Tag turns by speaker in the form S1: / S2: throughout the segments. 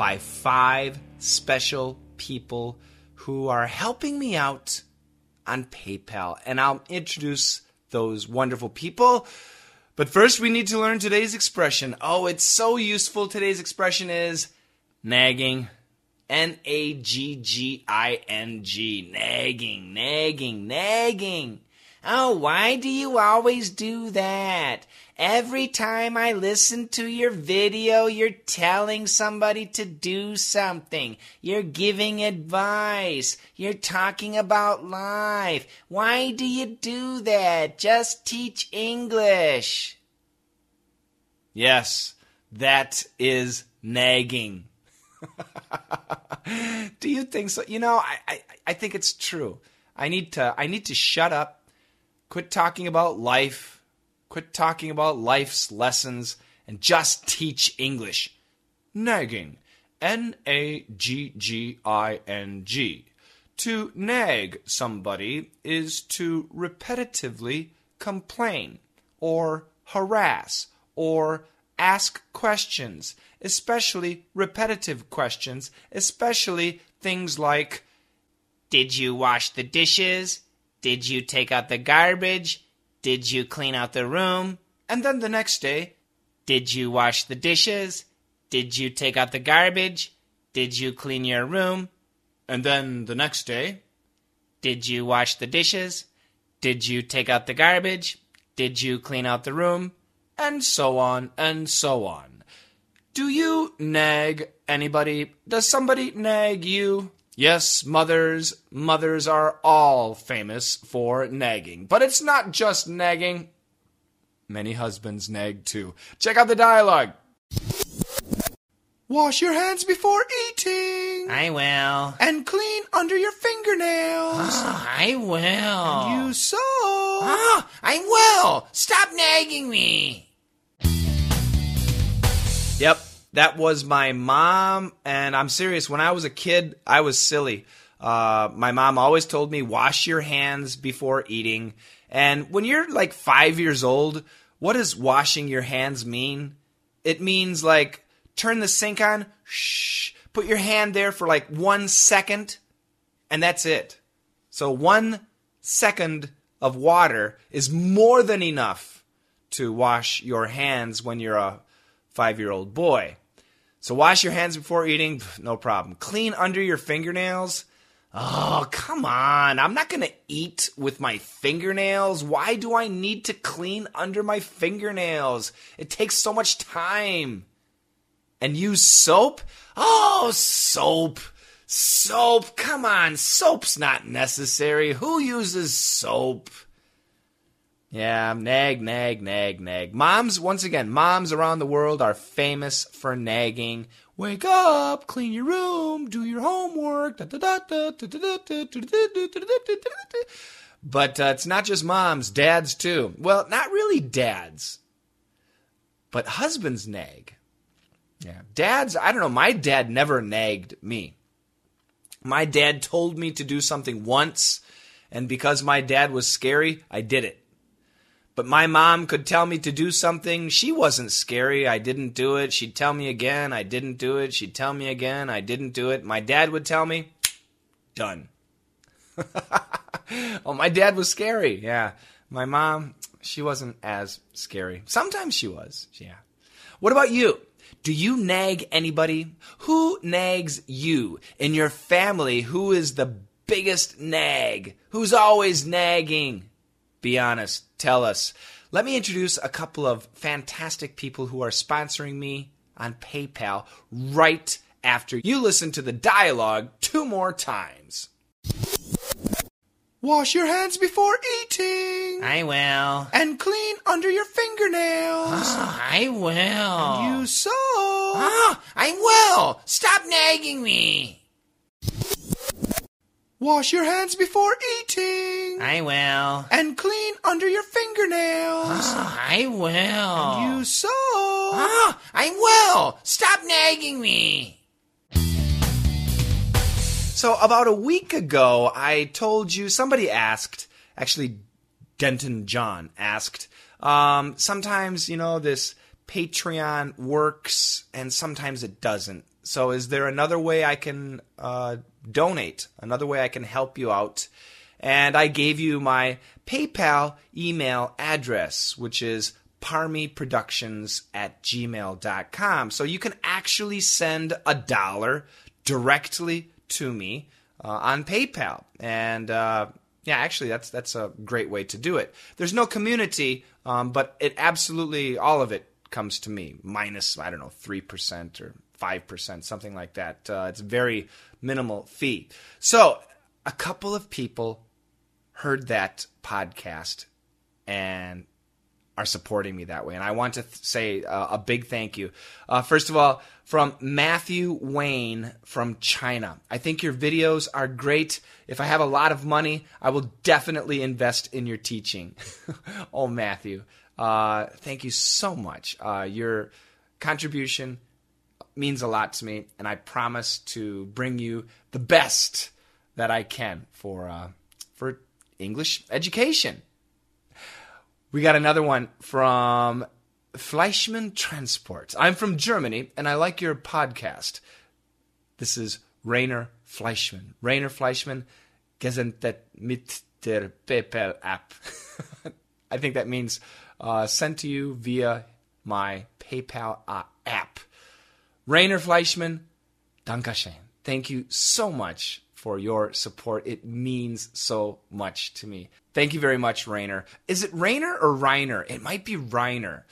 S1: by five special people who are helping me out on PayPal. And I'll introduce those wonderful people. But first, we need to learn today's expression. Oh, it's so useful. Today's expression is nagging. N A G G I N G. Nagging, nagging, nagging. Oh, why do you always do that? Every time I listen to your video, you're telling somebody to do something. You're giving advice. You're talking about life. Why do you do that? Just teach English. Yes, that is nagging. do you think so? You know, I, I, I think it's true. I need to I need to shut up, quit talking about life, quit talking about life's lessons, and just teach English. Nagging. N A G G I N G. To nag somebody is to repetitively complain or harass or ask questions, especially repetitive questions, especially things like Did you wash the dishes? Did you take out the garbage? Did you clean out the room? And then the next day, Did you wash the dishes? Did you take out the garbage? Did you clean your room? And then the next day, Did you wash the dishes? Did you take out the garbage? Did you clean out the room? and so on and so on. Do you nag anybody? Does somebody nag you? Yes, mothers, mothers are all famous for nagging. But it's not just nagging. Many husbands nag too. Check out the dialogue. Wash your hands before eating.
S2: I will.
S1: And clean under your fingernails.
S2: Oh, I will.
S1: And You so.
S2: Oh, ah, I will. Stop nagging me.
S1: Yep, that was my mom, and I'm serious. When I was a kid, I was silly. Uh, my mom always told me, wash your hands before eating. And when you're like five years old, what does washing your hands mean? It means like turn the sink on, shh, put your hand there for like one second, and that's it. So one second of water is more than enough to wash your hands when you're a five year old boy. So wash your hands before eating, no problem. Clean under your fingernails. Oh, come on. I'm not going to eat with my fingernails. Why do I need to clean under my fingernails? It takes so much time. And use soap? Oh, soap. Soap. Come on. Soap's not necessary. Who uses soap? Yeah, nag, nag, nag, nag. Moms, once again, moms around the world are famous for nagging. Wake up, clean your room, do your homework. But uh, it's not just moms, dads too. Well, not really dads, but husbands nag. Yeah, dads, I don't know, my dad never nagged me. My dad told me to do something once, and because my dad was scary, I did it. But my mom could tell me to do something. She wasn't scary. I didn't do it. She'd tell me again. I didn't do it. She'd tell me again. I didn't do it. My dad would tell me, done. oh, my dad was scary. Yeah. My mom, she wasn't as scary. Sometimes she was. Yeah. What about you? Do you nag anybody? Who nags you? In your family, who is the biggest nag? Who's always nagging? Be honest. Tell us. Let me introduce a couple of fantastic people who are sponsoring me on PayPal right after you listen to the dialogue two more times. Wash your hands before eating.
S2: I will.
S1: and clean under your fingernails.
S2: Oh, I will.
S1: You so.
S2: Oh, ah, I will. Stop nagging me.
S1: Wash your hands before eating.
S2: I will.
S1: and clean under your fingernails.
S2: Oh, I will.
S1: And You so.
S2: Oh, I will. Stop nagging me.
S1: So about a week ago, I told you somebody asked, actually, Denton John asked. Um, sometimes you know this Patreon works, and sometimes it doesn't. So is there another way I can uh, donate? Another way I can help you out? And I gave you my PayPal email address, which is parmyproductions at gmail.com. So you can actually send a dollar directly to me uh, on PayPal. And uh, yeah, actually, that's that's a great way to do it. There's no community, um, but it absolutely all of it comes to me minus I don't know three percent or five percent, something like that. Uh, it's very minimal fee. So a couple of people heard that podcast and are supporting me that way. And I want to th- say uh, a big thank you. Uh, first of all, from Matthew Wayne from China. I think your videos are great. If I have a lot of money, I will definitely invest in your teaching. oh, Matthew, uh, thank you so much. Uh, your contribution means a lot to me, and I promise to bring you the best that I can for uh, for English education. We got another one from Fleischmann Transport. I'm from Germany and I like your podcast. This is Rainer Fleischmann. Rainer Fleischmann, gesendet mit der PayPal app. I think that means uh, sent to you via my PayPal uh, app. Rainer Fleischmann, Dankeschön. Thank you so much for your support. It means so much to me. Thank you very much, Rainer. Is it Rainer or Reiner? It might be Reiner.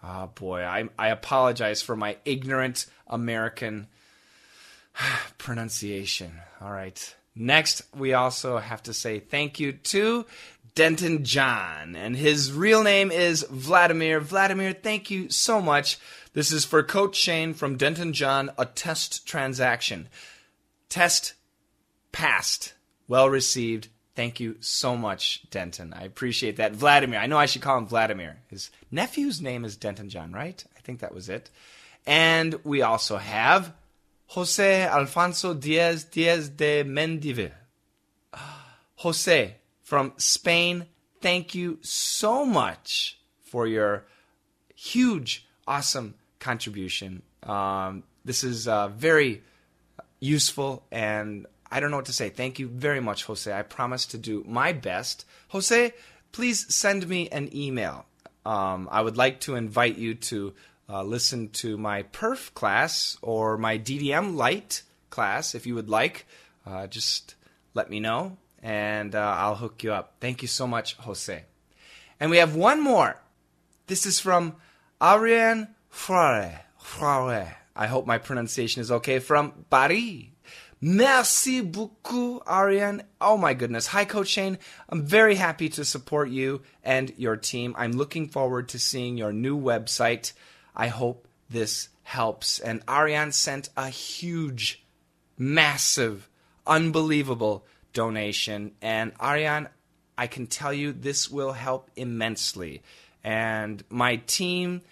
S1: Oh boy, I, I apologize for my ignorant American pronunciation. All right. Next, we also have to say thank you to Denton John, and his real name is Vladimir. Vladimir, thank you so much. This is for Coach Shane from Denton John, a test transaction. Test passed. Well received. Thank you so much, Denton. I appreciate that. Vladimir. I know I should call him Vladimir. His nephew's name is Denton John, right? I think that was it. And we also have Jose Alfonso Diaz Diaz de Mendivil. Ah, Jose from Spain, thank you so much for your huge, awesome contribution. Um, this is uh, very useful and I don't know what to say. Thank you very much, Jose. I promise to do my best. Jose, please send me an email. Um, I would like to invite you to uh, listen to my perf class or my DDM light class if you would like. Uh, just let me know and uh, I'll hook you up. Thank you so much, Jose. And we have one more. This is from Ariane Frare. Frare. I hope my pronunciation is okay. From Paris. Merci beaucoup, Ariane. Oh my goodness. Hi, Coach Shane. I'm very happy to support you and your team. I'm looking forward to seeing your new website. I hope this helps. And Ariane sent a huge, massive, unbelievable donation. And Ariane, I can tell you this will help immensely. And my team,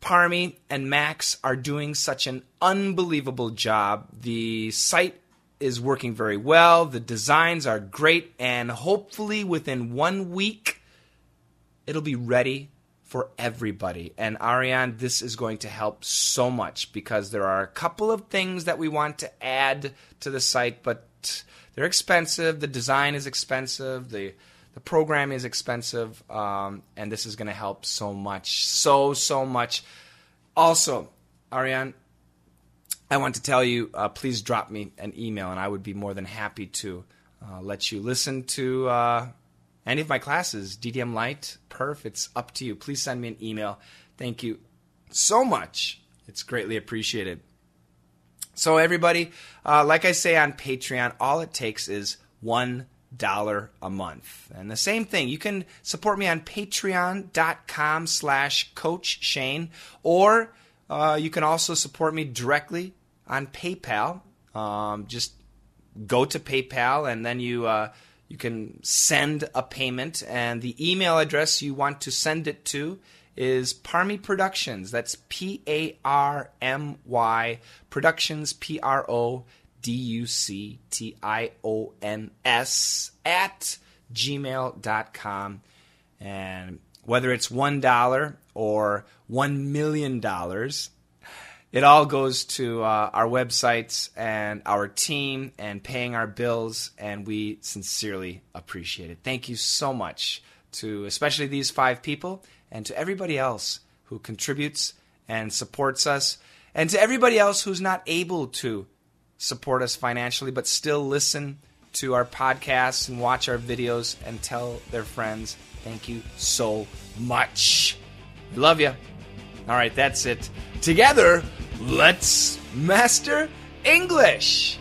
S1: Parmi and Max, are doing such an unbelievable job. The site is working very well, the designs are great, and hopefully within one week, it'll be ready for everybody. And Ariane, this is going to help so much because there are a couple of things that we want to add to the site, but they're expensive. The design is expensive. The the program is expensive, um, and this is going to help so much, so so much. Also, Ariane, I want to tell you, uh, please drop me an email, and I would be more than happy to uh, let you listen to uh, any of my classes, DDM Light, Perf. It's up to you. Please send me an email. Thank you so much. It's greatly appreciated. So, everybody, uh, like I say on Patreon, all it takes is one dollar a month. And the same thing, you can support me on patreon.com slash coach Shane, or uh, you can also support me directly on PayPal. Um, just go to PayPal and then you uh, you can send a payment, and the email address you want to send it to is Parmy Productions. That's P A R M Y Productions, P R O D U C T I O N S, at gmail.com. And whether it's $1 or $1 million, it all goes to uh, our websites and our team and paying our bills, and we sincerely appreciate it. Thank you so much to especially these five people and to everybody else who contributes and supports us, and to everybody else who's not able to support us financially but still listen to our podcasts and watch our videos and tell their friends. Thank you so much. We Love you. All right, that's it. Together, let's master English.